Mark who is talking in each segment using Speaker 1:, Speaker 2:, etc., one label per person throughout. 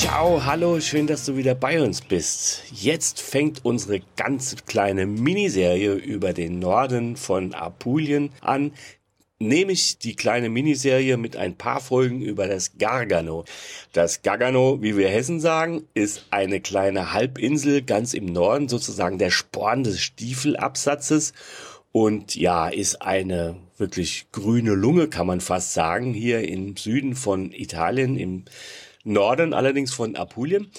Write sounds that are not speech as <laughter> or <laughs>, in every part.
Speaker 1: Ciao, hallo, schön, dass du wieder bei uns bist. Jetzt fängt unsere ganz kleine Miniserie über den Norden von Apulien an nehme ich die kleine Miniserie mit ein paar Folgen über das Gargano. Das Gargano, wie wir Hessen sagen, ist eine kleine Halbinsel ganz im Norden, sozusagen der Sporn des Stiefelabsatzes und ja, ist eine wirklich grüne Lunge, kann man fast sagen, hier im Süden von Italien, im Norden allerdings von Apulien.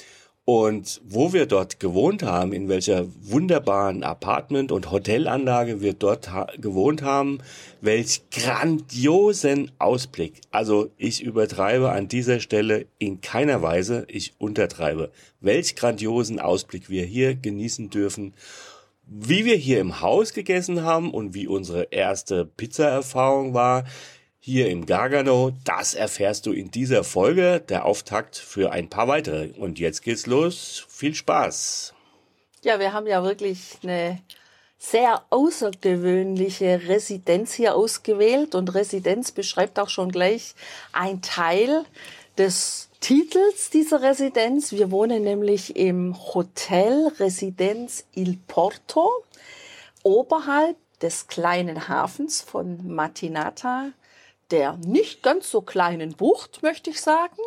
Speaker 1: Und wo wir dort gewohnt haben, in welcher wunderbaren Apartment- und Hotelanlage wir dort ha gewohnt haben, welch grandiosen Ausblick. Also ich übertreibe an dieser Stelle in keiner Weise, ich untertreibe. Welch grandiosen Ausblick wir hier genießen dürfen. Wie wir hier im Haus gegessen haben und wie unsere erste Pizza-Erfahrung war, hier im Gargano. Das erfährst du in dieser Folge, der Auftakt für ein paar weitere. Und jetzt geht's los. Viel Spaß.
Speaker 2: Ja, wir haben ja wirklich eine sehr außergewöhnliche Residenz hier ausgewählt und Residenz beschreibt auch schon gleich ein Teil des Titels dieser Residenz. Wir wohnen nämlich im Hotel Residenz Il Porto oberhalb des kleinen Hafens von Matinata der nicht ganz so kleinen Bucht, möchte ich sagen.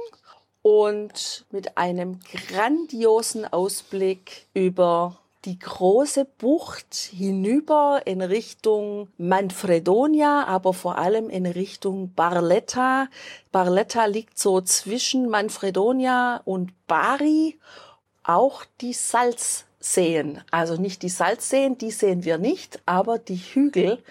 Speaker 2: Und mit einem grandiosen Ausblick über die große Bucht hinüber in Richtung Manfredonia, aber vor allem in Richtung Barletta. Barletta liegt so zwischen Manfredonia und Bari. Auch die Salzseen, also nicht die Salzseen, die sehen wir nicht, aber die Hügel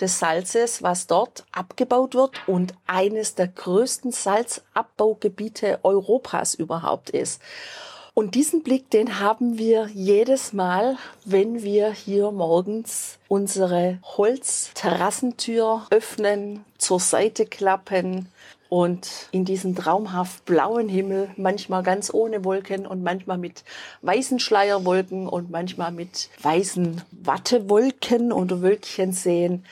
Speaker 2: des Salzes, was dort abgebaut wird und eines der größten Salzabbaugebiete Europas überhaupt ist. Und diesen Blick, den haben wir jedes Mal, wenn wir hier morgens unsere Holzterrassentür öffnen, zur Seite klappen und in diesen traumhaft blauen Himmel, manchmal ganz ohne Wolken und manchmal mit weißen Schleierwolken und manchmal mit weißen Wattewolken oder Wölkchen sehen,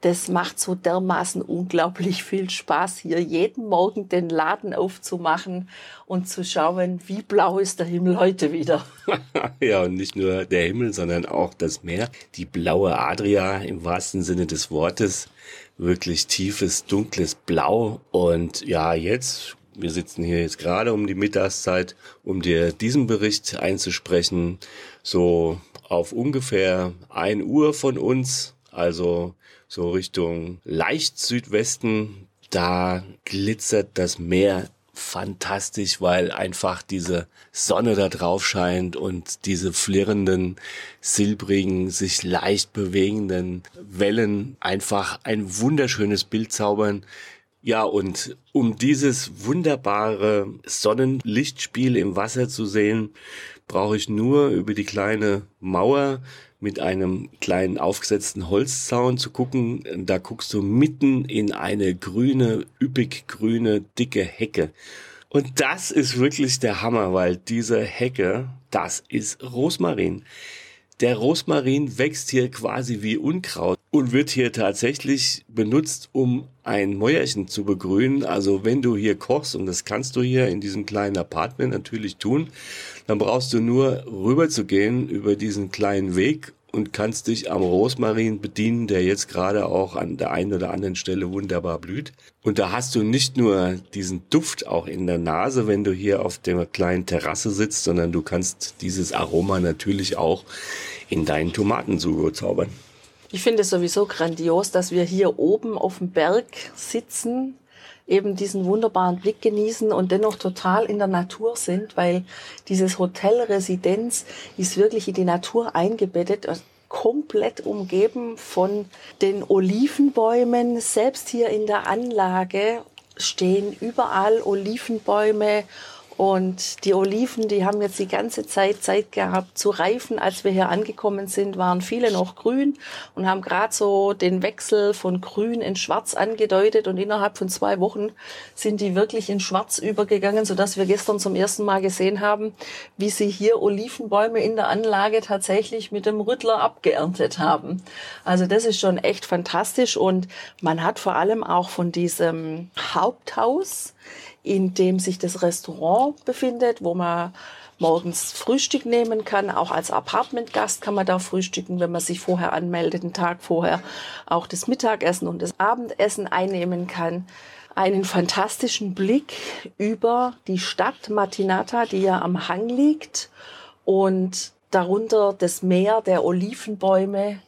Speaker 2: das macht so dermaßen unglaublich viel Spaß, hier jeden Morgen den Laden aufzumachen und zu schauen, wie blau ist der Himmel heute wieder. <laughs>
Speaker 1: ja, und nicht nur der Himmel, sondern auch das Meer. Die blaue Adria im wahrsten Sinne des Wortes. Wirklich tiefes, dunkles Blau. Und ja, jetzt wir sitzen hier jetzt gerade um die Mittagszeit, um dir diesen Bericht einzusprechen. So auf ungefähr ein Uhr von uns, also so Richtung leicht Südwesten, da glitzert das Meer fantastisch, weil einfach diese Sonne da drauf scheint und diese flirrenden, silbrigen, sich leicht bewegenden Wellen einfach ein wunderschönes Bild zaubern. Ja, und um dieses wunderbare Sonnenlichtspiel im Wasser zu sehen, brauche ich nur über die kleine Mauer mit einem kleinen aufgesetzten Holzzaun zu gucken. Da guckst du mitten in eine grüne, üppig grüne, dicke Hecke. Und das ist wirklich der Hammer, weil diese Hecke, das ist Rosmarin. Der Rosmarin wächst hier quasi wie Unkraut und wird hier tatsächlich benutzt, um ein Mäuerchen zu begrünen. Also wenn du hier kochst, und das kannst du hier in diesem kleinen Apartment natürlich tun, dann brauchst du nur rüber zu gehen über diesen kleinen Weg und kannst dich am Rosmarin bedienen, der jetzt gerade auch an der einen oder anderen Stelle wunderbar blüht. Und da hast du nicht nur diesen Duft auch in der Nase, wenn du hier auf der kleinen Terrasse sitzt, sondern du kannst dieses Aroma natürlich auch in deinen Tomatensugo zaubern.
Speaker 2: Ich finde es sowieso grandios, dass wir hier oben auf dem Berg sitzen, eben diesen wunderbaren Blick genießen und dennoch total in der Natur sind, weil dieses Hotel Residenz ist wirklich in die Natur eingebettet komplett umgeben von den Olivenbäumen. Selbst hier in der Anlage stehen überall Olivenbäume Und die Oliven, die haben jetzt die ganze Zeit Zeit gehabt zu reifen. Als wir hier angekommen sind, waren viele noch grün und haben gerade so den Wechsel von grün in schwarz angedeutet. Und innerhalb von zwei Wochen sind die wirklich in schwarz übergegangen, sodass wir gestern zum ersten Mal gesehen haben, wie sie hier Olivenbäume in der Anlage tatsächlich mit dem Rüttler abgeerntet haben. Also das ist schon echt fantastisch. Und man hat vor allem auch von diesem Haupthaus, in dem sich das Restaurant befindet, wo man morgens Frühstück nehmen kann. Auch als Apartmentgast kann man da frühstücken, wenn man sich vorher anmeldet, einen Tag vorher auch das Mittagessen und das Abendessen einnehmen kann. Einen fantastischen Blick über die Stadt Matinata, die ja am Hang liegt und darunter das Meer der Olivenbäume,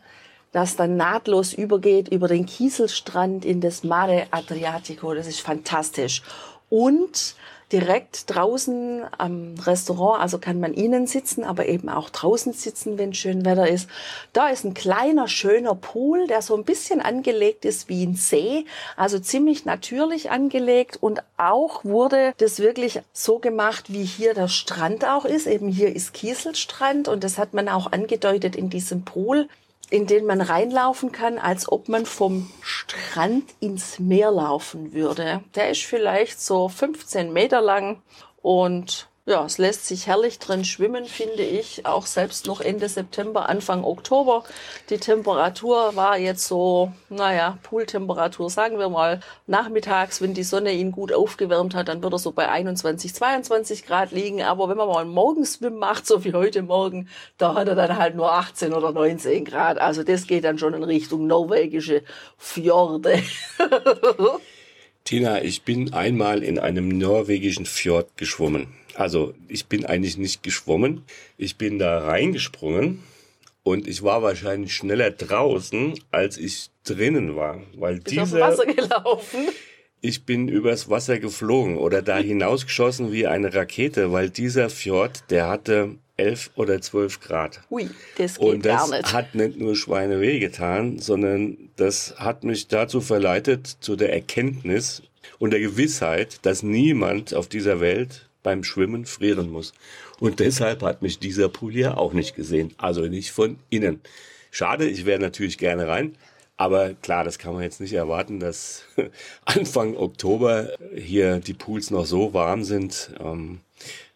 Speaker 2: das dann nahtlos übergeht über den Kieselstrand in das Mare Adriatico. Das ist fantastisch und direkt draußen am Restaurant, also kann man innen sitzen, aber eben auch draußen sitzen, wenn schön Wetter ist. Da ist ein kleiner, schöner Pool, der so ein bisschen angelegt ist wie ein See, also ziemlich natürlich angelegt und auch wurde das wirklich so gemacht, wie hier der Strand auch ist. Eben hier ist Kieselstrand und das hat man auch angedeutet in diesem Pool in den man reinlaufen kann, als ob man vom Strand ins Meer laufen würde. Der ist vielleicht so 15 Meter lang und ja, es lässt sich herrlich drin schwimmen, finde ich. Auch selbst noch Ende September, Anfang Oktober. Die Temperatur war jetzt so, naja, Pooltemperatur, sagen wir mal. Nachmittags, wenn die Sonne ihn gut aufgewärmt hat, dann wird er so bei 21, 22 Grad liegen. Aber wenn man mal einen Morgenschwimmen macht, so wie heute Morgen, da hat er dann halt nur 18 oder 19 Grad. Also das geht dann schon in Richtung norwegische Fjorde. <laughs>
Speaker 1: Tina, ich bin einmal in einem norwegischen Fjord geschwommen. Also ich bin eigentlich nicht geschwommen. Ich bin da reingesprungen und ich war wahrscheinlich schneller draußen, als ich drinnen war. Weil
Speaker 2: Bist dieser, Wasser gelaufen?
Speaker 1: Ich bin übers Wasser geflogen oder da hinausgeschossen wie eine Rakete, weil dieser Fjord, der hatte elf oder zwölf Grad.
Speaker 2: Ui, das geht
Speaker 1: Und das
Speaker 2: gar nicht.
Speaker 1: hat nicht nur Schweine weh getan, sondern das hat mich dazu verleitet, zu der Erkenntnis und der Gewissheit, dass niemand auf dieser Welt beim Schwimmen frieren muss. Und deshalb hat mich dieser Pool hier auch nicht gesehen. Also nicht von innen. Schade, ich wäre natürlich gerne rein. Aber klar, das kann man jetzt nicht erwarten, dass <laughs> Anfang Oktober hier die Pools noch so warm sind, ähm,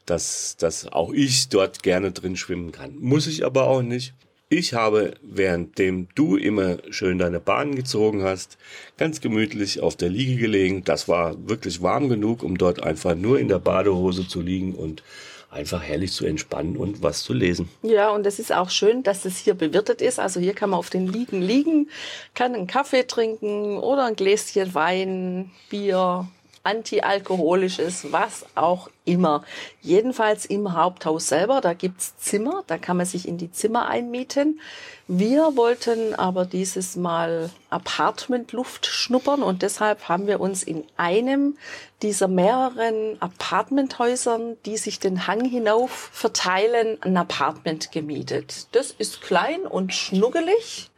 Speaker 1: dass, dass auch ich dort gerne drin schwimmen kann. Muss ich aber auch nicht. Ich habe, währenddem du immer schön deine Bahnen gezogen hast, ganz gemütlich auf der Liege gelegen. Das war wirklich warm genug, um dort einfach nur in der Badehose zu liegen und einfach herrlich zu entspannen und was zu lesen.
Speaker 2: Ja, und es ist auch schön, dass es hier bewirtet ist. Also hier kann man auf den Liegen liegen, kann einen Kaffee trinken oder ein Gläschen Wein, Bier, antialkoholisches, was auch immer. Jedenfalls im Haupthaus selber, da gibt's Zimmer, da kann man sich in die Zimmer einmieten. Wir wollten aber dieses Mal Apartmentluft schnuppern und deshalb haben wir uns in einem dieser mehreren Apartmenthäusern, die sich den Hang hinauf verteilen, ein Apartment gemietet. Das ist klein und schnuggelig.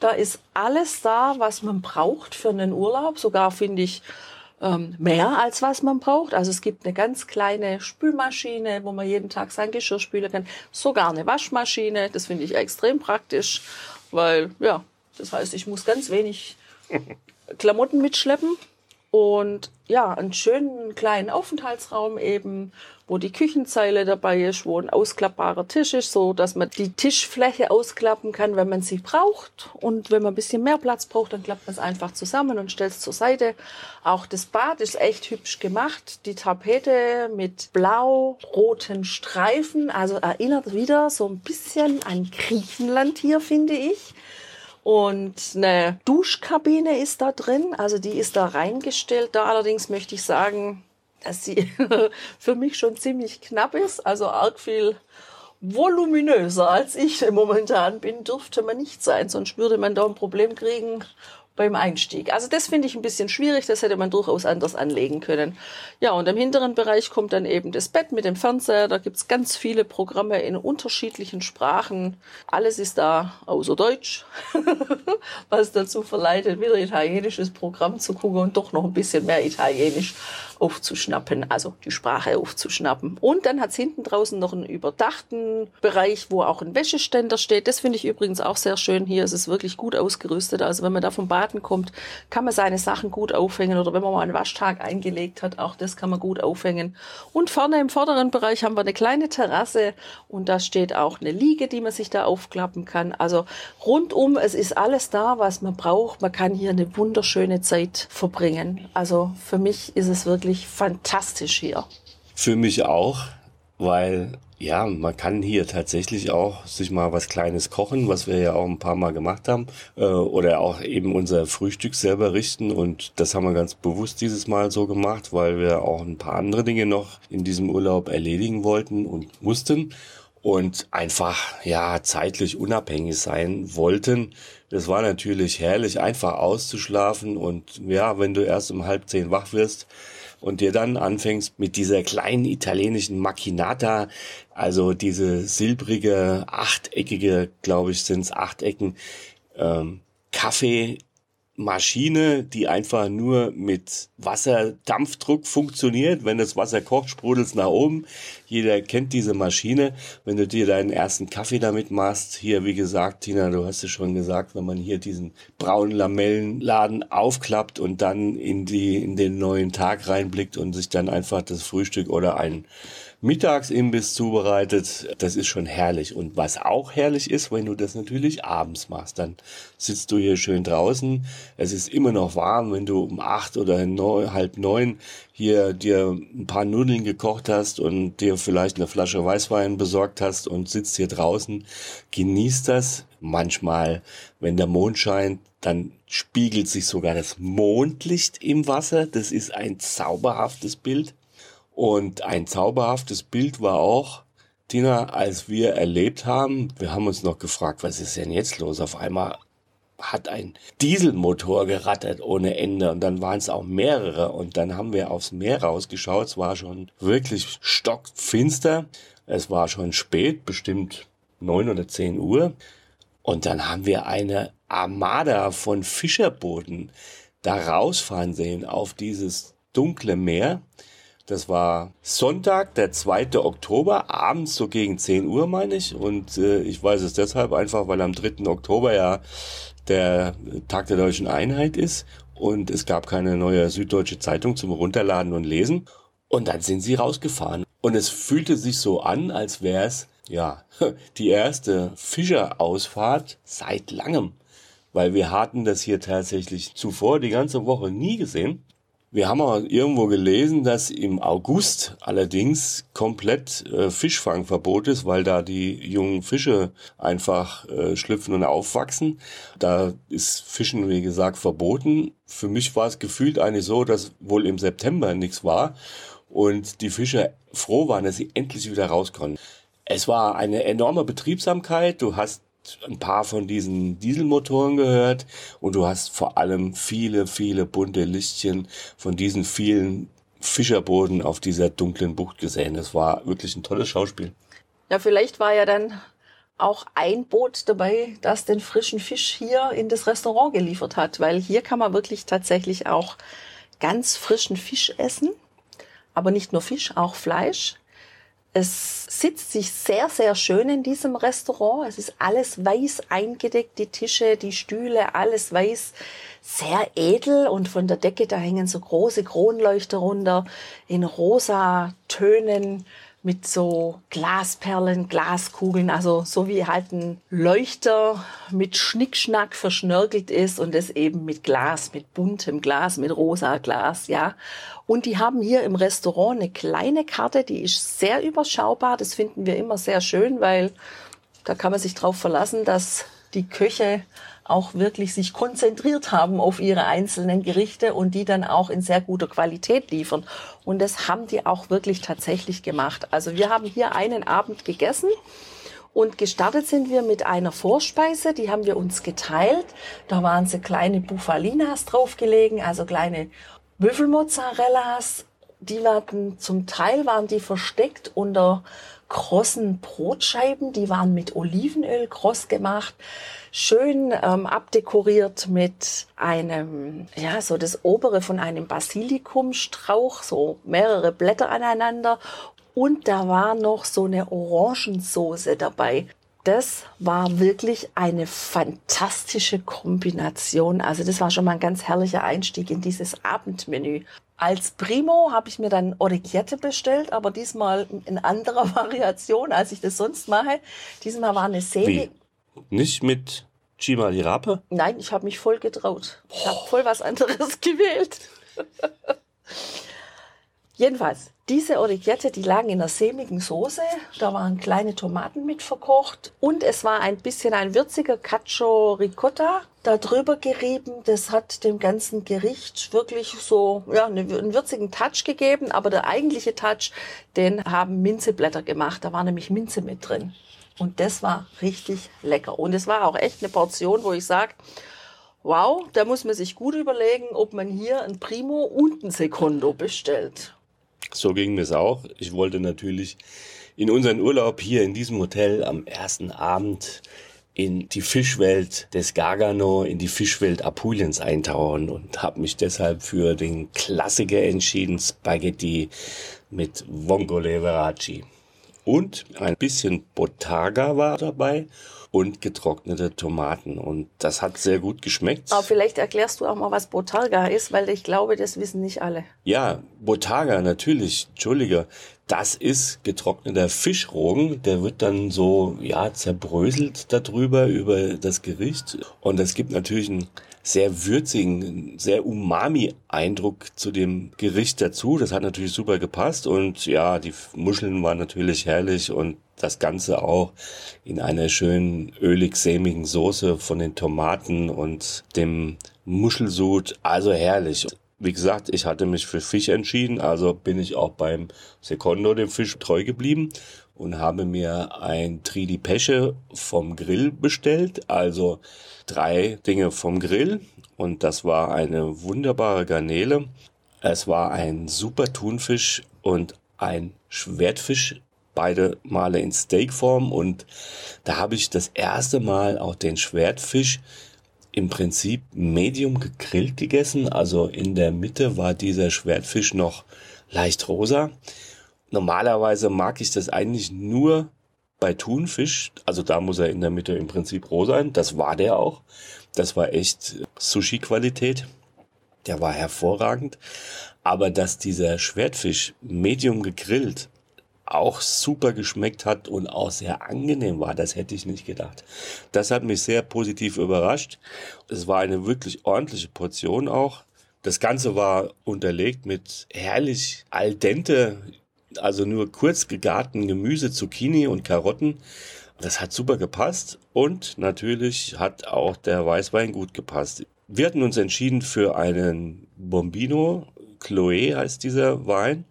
Speaker 2: Da ist alles da, was man braucht für einen Urlaub. Sogar finde ich ähm, mehr als was man braucht. Also es gibt eine ganz kleine Spülmaschine, wo man jeden Tag sein Geschirr spülen kann. Sogar eine Waschmaschine. Das finde ich extrem praktisch, weil ja, das heißt, ich muss ganz wenig <laughs> Klamotten mitschleppen und ja, einen schönen kleinen Aufenthaltsraum eben, wo die Küchenzeile dabei ist, wo ein ausklappbarer Tisch ist, so dass man die Tischfläche ausklappen kann, wenn man sie braucht. Und wenn man ein bisschen mehr Platz braucht, dann klappt man es einfach zusammen und stellt es zur Seite. Auch das Bad ist echt hübsch gemacht. Die Tapete mit blau-roten Streifen, also erinnert wieder so ein bisschen an Griechenland hier, finde ich. Und eine Duschkabine ist da drin, also die ist da reingestellt. Da allerdings möchte ich sagen, dass sie <laughs> für mich schon ziemlich knapp ist, also arg viel voluminöser als ich momentan bin, dürfte man nicht sein, sonst würde man da ein Problem kriegen beim Einstieg. Also das finde ich ein bisschen schwierig, das hätte man durchaus anders anlegen können. Ja, und im hinteren Bereich kommt dann eben das Bett mit dem Fernseher, da gibt's ganz viele Programme in unterschiedlichen Sprachen. Alles ist da außer Deutsch, <laughs> was dazu verleitet, wieder italienisches Programm zu gucken und doch noch ein bisschen mehr Italienisch. Aufzuschnappen, also die Sprache aufzuschnappen. Und dann hat's hinten draußen noch einen überdachten Bereich, wo auch ein Wäscheständer steht. Das finde ich übrigens auch sehr schön hier. Es ist wirklich gut ausgerüstet. Also wenn man da vom Baden kommt, kann man seine Sachen gut aufhängen oder wenn man mal einen Waschtag eingelegt hat, auch das kann man gut aufhängen. Und vorne im vorderen Bereich haben wir eine kleine Terrasse und da steht auch eine Liege, die man sich da aufklappen kann. Also rundum, es ist alles da, was man braucht. Man kann hier eine wunderschöne Zeit verbringen. Also für mich ist es wirklich wirklich fantastisch hier.
Speaker 1: Für mich auch, weil ja, man kann hier tatsächlich auch sich mal was Kleines kochen, was wir ja auch ein paar Mal gemacht haben, äh, oder auch eben unser Frühstück selber richten. Und das haben wir ganz bewusst dieses Mal so gemacht, weil wir auch ein paar andere Dinge noch in diesem Urlaub erledigen wollten und mussten und einfach ja zeitlich unabhängig sein wollten. Das war natürlich herrlich, einfach auszuschlafen und ja, wenn du erst um halb zehn wach wirst, und dir dann anfängst mit dieser kleinen italienischen Machinata, also diese silbrige, achteckige, glaube ich, sind's Achtecken, ähm, Kaffee Maschine, die einfach nur mit Wasserdampfdruck funktioniert. Wenn das Wasser kocht, sprudelt es nach oben. Jeder kennt diese Maschine. Wenn du dir deinen ersten Kaffee damit machst, hier, wie gesagt, Tina, du hast es schon gesagt, wenn man hier diesen braunen Lamellenladen aufklappt und dann in die, in den neuen Tag reinblickt und sich dann einfach das Frühstück oder ein Mittagsimbiss zubereitet. Das ist schon herrlich. Und was auch herrlich ist, wenn du das natürlich abends machst, dann sitzt du hier schön draußen. Es ist immer noch warm, wenn du um acht oder neun, halb neun hier dir ein paar Nudeln gekocht hast und dir vielleicht eine Flasche Weißwein besorgt hast und sitzt hier draußen. Genießt das. Manchmal, wenn der Mond scheint, dann spiegelt sich sogar das Mondlicht im Wasser. Das ist ein zauberhaftes Bild. Und ein zauberhaftes Bild war auch, Tina, als wir erlebt haben, wir haben uns noch gefragt, was ist denn jetzt los? Auf einmal hat ein Dieselmotor gerattert ohne Ende und dann waren es auch mehrere und dann haben wir aufs Meer rausgeschaut. Es war schon wirklich stockfinster. Es war schon spät, bestimmt neun oder zehn Uhr. Und dann haben wir eine Armada von Fischerbooten da rausfahren sehen auf dieses dunkle Meer. Das war Sonntag, der 2. Oktober, abends so gegen 10 Uhr, meine ich. Und äh, ich weiß es deshalb einfach, weil am 3. Oktober ja der Tag der deutschen Einheit ist und es gab keine neue Süddeutsche Zeitung zum Runterladen und Lesen. Und dann sind sie rausgefahren. Und es fühlte sich so an, als wäre es, ja, <laughs> die erste Fischerausfahrt seit langem. Weil wir hatten das hier tatsächlich zuvor die ganze Woche nie gesehen. Wir haben auch irgendwo gelesen, dass im August allerdings komplett äh, Fischfangverbot ist, weil da die jungen Fische einfach äh, schlüpfen und aufwachsen. Da ist Fischen, wie gesagt, verboten. Für mich war es gefühlt eigentlich so, dass wohl im September nichts war und die Fischer froh waren, dass sie endlich wieder raus konnten. Es war eine enorme Betriebsamkeit. Du hast ein paar von diesen Dieselmotoren gehört und du hast vor allem viele, viele bunte Lichtchen von diesen vielen Fischerbooten auf dieser dunklen Bucht gesehen. Das war wirklich ein tolles Schauspiel.
Speaker 2: Ja, vielleicht war ja dann auch ein Boot dabei, das den frischen Fisch hier in das Restaurant geliefert hat, weil hier kann man wirklich tatsächlich auch ganz frischen Fisch essen, aber nicht nur Fisch, auch Fleisch. Es sitzt sich sehr, sehr schön in diesem Restaurant. Es ist alles weiß eingedeckt, die Tische, die Stühle, alles weiß, sehr edel und von der Decke, da hängen so große Kronleuchter runter in rosa Tönen mit so Glasperlen, Glaskugeln, also so wie halt ein Leuchter mit Schnickschnack verschnörkelt ist und es eben mit Glas, mit buntem Glas, mit rosa Glas, ja. Und die haben hier im Restaurant eine kleine Karte, die ist sehr überschaubar. Das finden wir immer sehr schön, weil da kann man sich drauf verlassen, dass die Köche auch wirklich sich konzentriert haben auf ihre einzelnen Gerichte und die dann auch in sehr guter Qualität liefern. Und das haben die auch wirklich tatsächlich gemacht. Also wir haben hier einen Abend gegessen. Und gestartet sind wir mit einer Vorspeise, die haben wir uns geteilt. Da waren so kleine Bufalinas draufgelegen, also kleine Büffelmozzarellas. Die werden, zum Teil waren die versteckt unter krossen Brotscheiben, die waren mit Olivenöl kross gemacht, schön ähm, abdekoriert mit einem, ja, so das obere von einem Basilikumstrauch, so mehrere Blätter aneinander. Und da war noch so eine Orangensoße dabei. Das war wirklich eine fantastische Kombination. Also das war schon mal ein ganz herrlicher Einstieg in dieses Abendmenü. Als Primo habe ich mir dann Orecchiette bestellt, aber diesmal in anderer <laughs> Variation, als ich das sonst mache. Diesmal war eine Semi.
Speaker 1: Nicht mit Chima die Rape?
Speaker 2: Nein, ich habe mich voll getraut. Ich habe voll was anderes <laughs> gewählt. Jedenfalls, diese Orecchiette, die lagen in einer sämigen Soße. Da waren kleine Tomaten mit verkocht. Und es war ein bisschen ein würziger Cacio Ricotta da drüber gerieben. Das hat dem ganzen Gericht wirklich so ja, einen würzigen Touch gegeben. Aber der eigentliche Touch, den haben Minzeblätter gemacht. Da war nämlich Minze mit drin. Und das war richtig lecker. Und es war auch echt eine Portion, wo ich sage, wow, da muss man sich gut überlegen, ob man hier ein Primo und ein Secondo bestellt.
Speaker 1: So ging es auch. Ich wollte natürlich in unseren Urlaub hier in diesem Hotel am ersten Abend in die Fischwelt des Gargano, in die Fischwelt Apuliens eintauchen und habe mich deshalb für den Klassiker entschieden, Spaghetti mit Vongole Veraci. Und ein bisschen Botaga war dabei und getrocknete Tomaten. Und das hat sehr gut geschmeckt.
Speaker 2: Aber vielleicht erklärst du auch mal, was Botarga ist, weil ich glaube, das wissen nicht alle.
Speaker 1: Ja, Botarga, natürlich. Entschuldige. Das ist getrockneter Fischrogen. Der wird dann so, ja, zerbröselt darüber, über das Gericht. Und es gibt natürlich einen sehr würzigen, sehr Umami-Eindruck zu dem Gericht dazu. Das hat natürlich super gepasst und ja, die Muscheln waren natürlich herrlich und das Ganze auch in einer schönen ölig-sämigen Soße von den Tomaten und dem Muschelsud. Also herrlich. Wie gesagt, ich hatte mich für Fisch entschieden, also bin ich auch beim Secondo dem Fisch treu geblieben und habe mir ein Tridi Pesce vom Grill bestellt, also drei Dinge vom Grill und das war eine wunderbare Garnele. Es war ein super Thunfisch und ein Schwertfisch beide Male in Steakform und da habe ich das erste Mal auch den Schwertfisch im Prinzip medium gegrillt gegessen. Also in der Mitte war dieser Schwertfisch noch leicht rosa. Normalerweise mag ich das eigentlich nur bei Thunfisch. Also da muss er in der Mitte im Prinzip roh sein. Das war der auch. Das war echt Sushi-Qualität. Der war hervorragend. Aber dass dieser Schwertfisch medium gegrillt auch super geschmeckt hat und auch sehr angenehm war. Das hätte ich nicht gedacht. Das hat mich sehr positiv überrascht. Es war eine wirklich ordentliche Portion auch. Das Ganze war unterlegt mit herrlich al dente, also nur kurz gegarten Gemüse, Zucchini und Karotten. Das hat super gepasst und natürlich hat auch der Weißwein gut gepasst. Wir hatten uns entschieden für einen Bombino. Chloe heißt dieser Wein.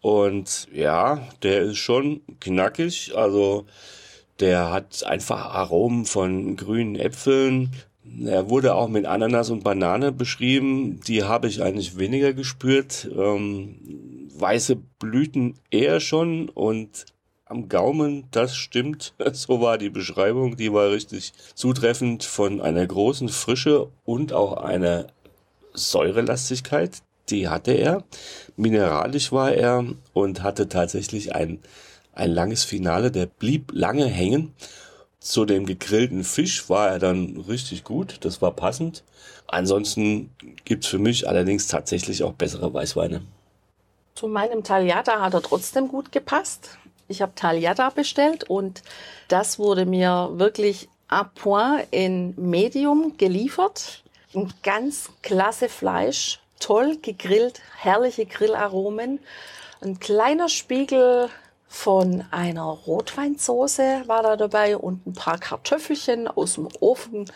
Speaker 1: Und ja, der ist schon knackig. Also der hat einfach Aromen von grünen Äpfeln. Er wurde auch mit Ananas und Banane beschrieben. Die habe ich eigentlich weniger gespürt. Ähm, weiße Blüten eher schon und am Gaumen, das stimmt. <laughs> So war die Beschreibung. Die war richtig zutreffend von einer großen Frische und auch einer Säurelastigkeit, die hatte er. Mineralisch war er und hatte tatsächlich ein, ein langes Finale, der blieb lange hängen. Zu dem gegrillten Fisch war er dann richtig gut, das war passend. Ansonsten gibt's für mich allerdings tatsächlich auch bessere Weißweine.
Speaker 2: Zu meinem Tagliata hat er trotzdem gut gepasst. Ich habe Tagliata bestellt und das wurde mir wirklich à point in Medium geliefert. Ein ganz klasse Fleisch, toll gegrillt, herrliche Grillaromen. Ein kleiner Spiegel von einer Rotweinsoße war da dabei und ein paar Kartoffelchen aus dem Ofen.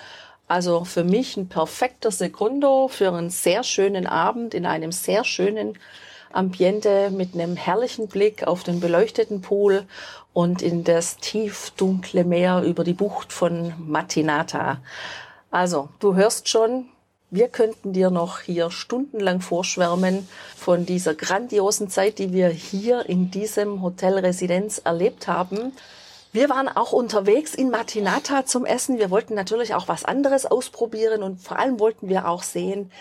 Speaker 2: Also für mich ein perfekter Sekundo für einen sehr schönen Abend in einem sehr schönen Ambiente mit einem herrlichen Blick auf den beleuchteten Pool und in das tiefdunkle Meer über die Bucht von Matinata. Also, du hörst schon, Wir könnten dir noch hier stundenlang vorschwärmen von dieser grandiosen Zeit, die wir hier in diesem Hotel Residenz erlebt haben. Wir waren auch unterwegs in Matinata zum Essen. Wir wollten natürlich auch was anderes ausprobieren und vor allem wollten wir auch sehen,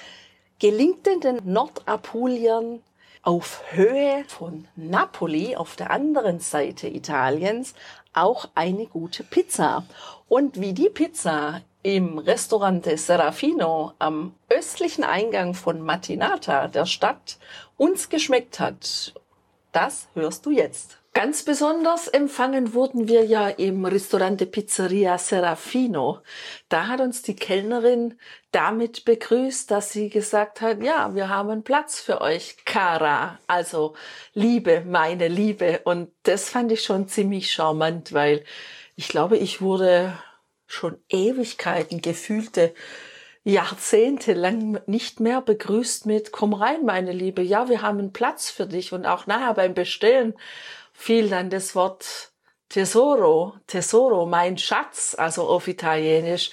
Speaker 2: gelingt denn den Nordapulien auf Höhe von Napoli auf der anderen Seite Italiens auch eine gute Pizza. Und wie die Pizza im Restaurante Serafino am östlichen Eingang von Matinata, der Stadt, uns geschmeckt hat, das hörst du jetzt. Ganz besonders empfangen wurden wir ja im Restaurante Pizzeria Serafino. Da hat uns die Kellnerin damit begrüßt, dass sie gesagt hat, ja, wir haben Platz für euch, Cara, also Liebe, meine Liebe. Und das fand ich schon ziemlich charmant, weil ich glaube, ich wurde schon Ewigkeiten, gefühlte Jahrzehnte lang nicht mehr begrüßt mit, komm rein, meine Liebe, ja, wir haben Platz für dich. Und auch nachher beim Bestellen fiel dann das Wort Tesoro, Tesoro, mein Schatz, also auf Italienisch.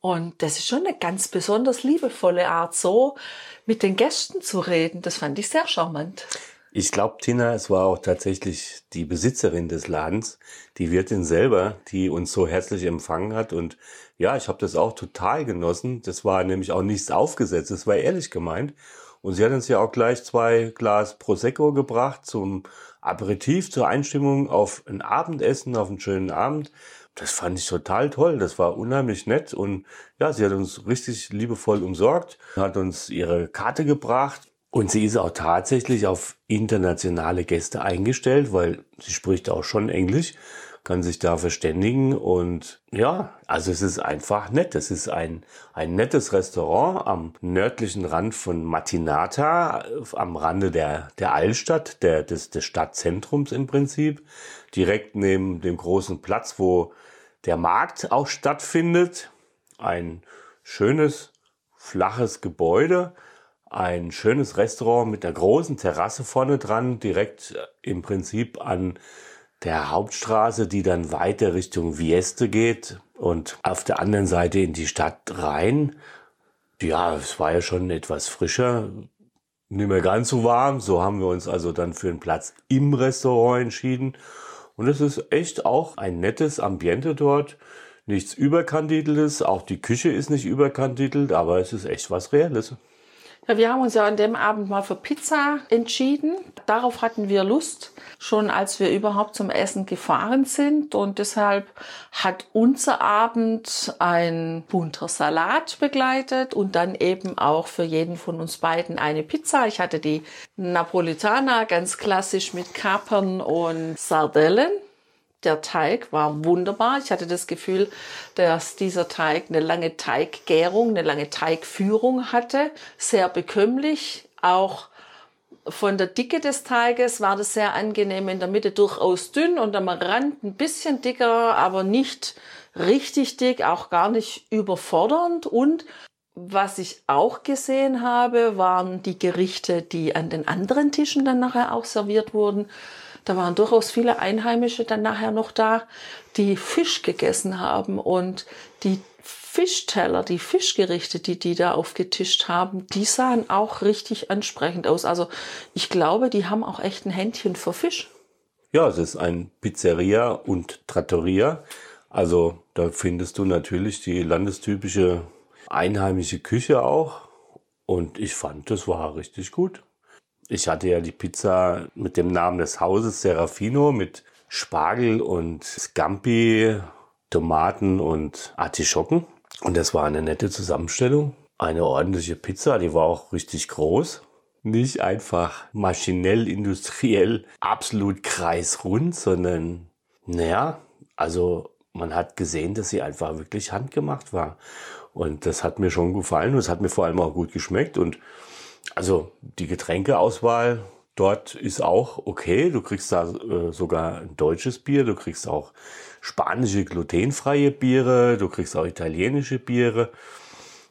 Speaker 2: Und das ist schon eine ganz besonders liebevolle Art, so mit den Gästen zu reden. Das fand ich sehr charmant.
Speaker 1: Ich glaube, Tina, es war auch tatsächlich die Besitzerin des Ladens, die Wirtin selber, die uns so herzlich empfangen hat. Und ja, ich habe das auch total genossen. Das war nämlich auch nichts aufgesetzt, das war ehrlich gemeint. Und sie hat uns ja auch gleich zwei Glas Prosecco gebracht zum Aperitif, zur Einstimmung auf ein Abendessen, auf einen schönen Abend. Das fand ich total toll. Das war unheimlich nett. Und ja, sie hat uns richtig liebevoll umsorgt, hat uns ihre Karte gebracht. Und sie ist auch tatsächlich auf internationale Gäste eingestellt, weil sie spricht auch schon Englisch kann sich da verständigen und ja, also es ist einfach nett. Es ist ein, ein nettes Restaurant am nördlichen Rand von Matinata, am Rande der, der Altstadt, der, des, des Stadtzentrums im Prinzip, direkt neben dem großen Platz, wo der Markt auch stattfindet. Ein schönes, flaches Gebäude, ein schönes Restaurant mit einer großen Terrasse vorne dran, direkt im Prinzip an der Hauptstraße, die dann weiter Richtung Vieste geht und auf der anderen Seite in die Stadt rein. Ja, es war ja schon etwas frischer, nicht mehr ganz so warm. So haben wir uns also dann für einen Platz im Restaurant entschieden. Und es ist echt auch ein nettes Ambiente dort. Nichts Überkandideltes, auch die Küche ist nicht überkandidelt, aber es ist echt was Reelles.
Speaker 2: Ja, wir haben uns ja an dem Abend mal für Pizza entschieden. Darauf hatten wir Lust, schon als wir überhaupt zum Essen gefahren sind. Und deshalb hat unser Abend ein bunter Salat begleitet und dann eben auch für jeden von uns beiden eine Pizza. Ich hatte die Napolitana ganz klassisch mit Kapern und Sardellen. Der Teig war wunderbar. Ich hatte das Gefühl, dass dieser Teig eine lange Teiggärung, eine lange Teigführung hatte. Sehr bekömmlich. Auch von der Dicke des Teiges war das sehr angenehm. In der Mitte durchaus dünn und am Rand ein bisschen dicker, aber nicht richtig dick, auch gar nicht überfordernd. Und was ich auch gesehen habe, waren die Gerichte, die an den anderen Tischen dann nachher auch serviert wurden. Da waren durchaus viele Einheimische dann nachher noch da, die Fisch gegessen haben und die Fischteller, die Fischgerichte, die die da aufgetischt haben, die sahen auch richtig ansprechend aus. Also ich glaube, die haben auch echt ein Händchen für Fisch.
Speaker 1: Ja, es ist ein Pizzeria und Trattoria. Also da findest du natürlich die landestypische einheimische Küche auch. Und ich fand, das war richtig gut. Ich hatte ja die Pizza mit dem Namen des Hauses Serafino mit Spargel und Scampi, Tomaten und Artischocken. Und das war eine nette Zusammenstellung. Eine ordentliche Pizza, die war auch richtig groß. Nicht einfach maschinell, industriell, absolut kreisrund, sondern, naja, also man hat gesehen, dass sie einfach wirklich handgemacht war. Und das hat mir schon gefallen und es hat mir vor allem auch gut geschmeckt. Und also die Getränkeauswahl dort ist auch okay. Du kriegst da äh, sogar ein deutsches Bier, du kriegst auch spanische glutenfreie Biere, du kriegst auch italienische Biere.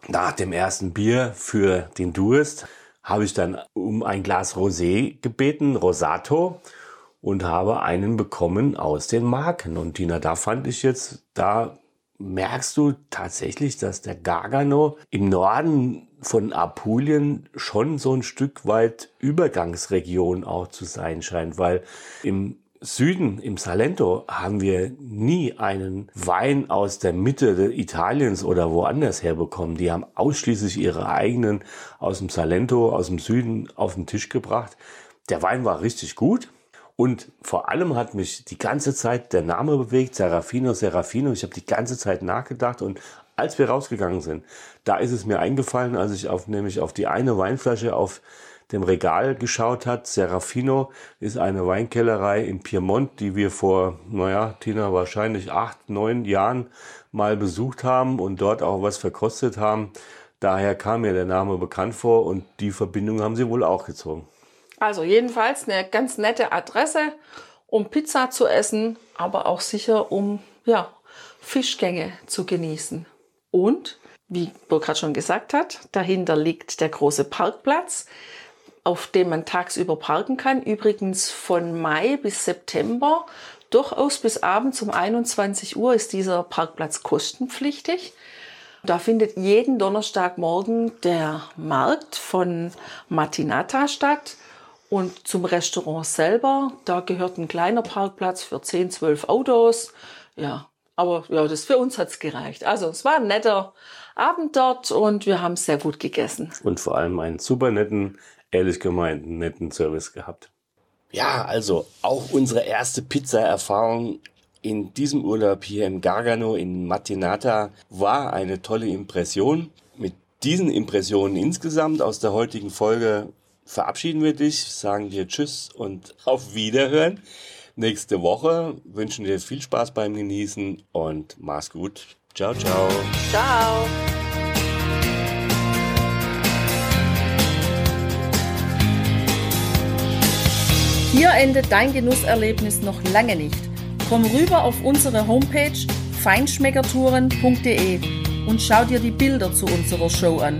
Speaker 1: Nach dem ersten Bier für den Durst habe ich dann um ein Glas Rosé gebeten, Rosato, und habe einen bekommen aus den Marken. Und Tina, da fand ich jetzt, da merkst du tatsächlich, dass der Gargano im Norden von Apulien schon so ein Stück weit Übergangsregion auch zu sein scheint, weil im Süden, im Salento, haben wir nie einen Wein aus der Mitte Italiens oder woanders herbekommen. Die haben ausschließlich ihre eigenen aus dem Salento, aus dem Süden auf den Tisch gebracht. Der Wein war richtig gut. Und vor allem hat mich die ganze Zeit der Name bewegt, Serafino, Serafino. Ich habe die ganze Zeit nachgedacht und als wir rausgegangen sind, da ist es mir eingefallen, als ich auf, nämlich auf die eine Weinflasche auf dem Regal geschaut hat. Serafino ist eine Weinkellerei in Piemont, die wir vor, naja, Tina, wahrscheinlich acht, neun Jahren mal besucht haben und dort auch was verkostet haben. Daher kam mir der Name bekannt vor und die Verbindung haben sie wohl auch gezogen.
Speaker 2: Also jedenfalls eine ganz nette Adresse, um Pizza zu essen, aber auch sicher, um ja, Fischgänge zu genießen. Und, wie Burkhard schon gesagt hat, dahinter liegt der große Parkplatz, auf dem man tagsüber parken kann. Übrigens von Mai bis September, durchaus bis abends um 21 Uhr ist dieser Parkplatz kostenpflichtig. Da findet jeden Donnerstagmorgen der Markt von Matinata statt. Und zum Restaurant selber, da gehört ein kleiner Parkplatz für 10, 12 Autos. Ja, aber ja, das für uns hat's gereicht. Also es war ein netter Abend dort und wir haben sehr gut gegessen.
Speaker 1: Und vor allem einen super netten, ehrlich gemeinten, netten Service gehabt. Ja, also auch unsere erste Pizza-Erfahrung in diesem Urlaub hier im Gargano in Matinata war eine tolle Impression. Mit diesen Impressionen insgesamt aus der heutigen Folge verabschieden wir dich, sagen dir Tschüss und auf Wiederhören. Nächste Woche wünschen dir viel Spaß beim Genießen und mach's gut. Ciao, ciao.
Speaker 2: Ciao.
Speaker 3: Hier endet dein Genusserlebnis noch lange nicht. Komm rüber auf unsere Homepage feinschmeckertouren.de und schau dir die Bilder zu unserer Show an.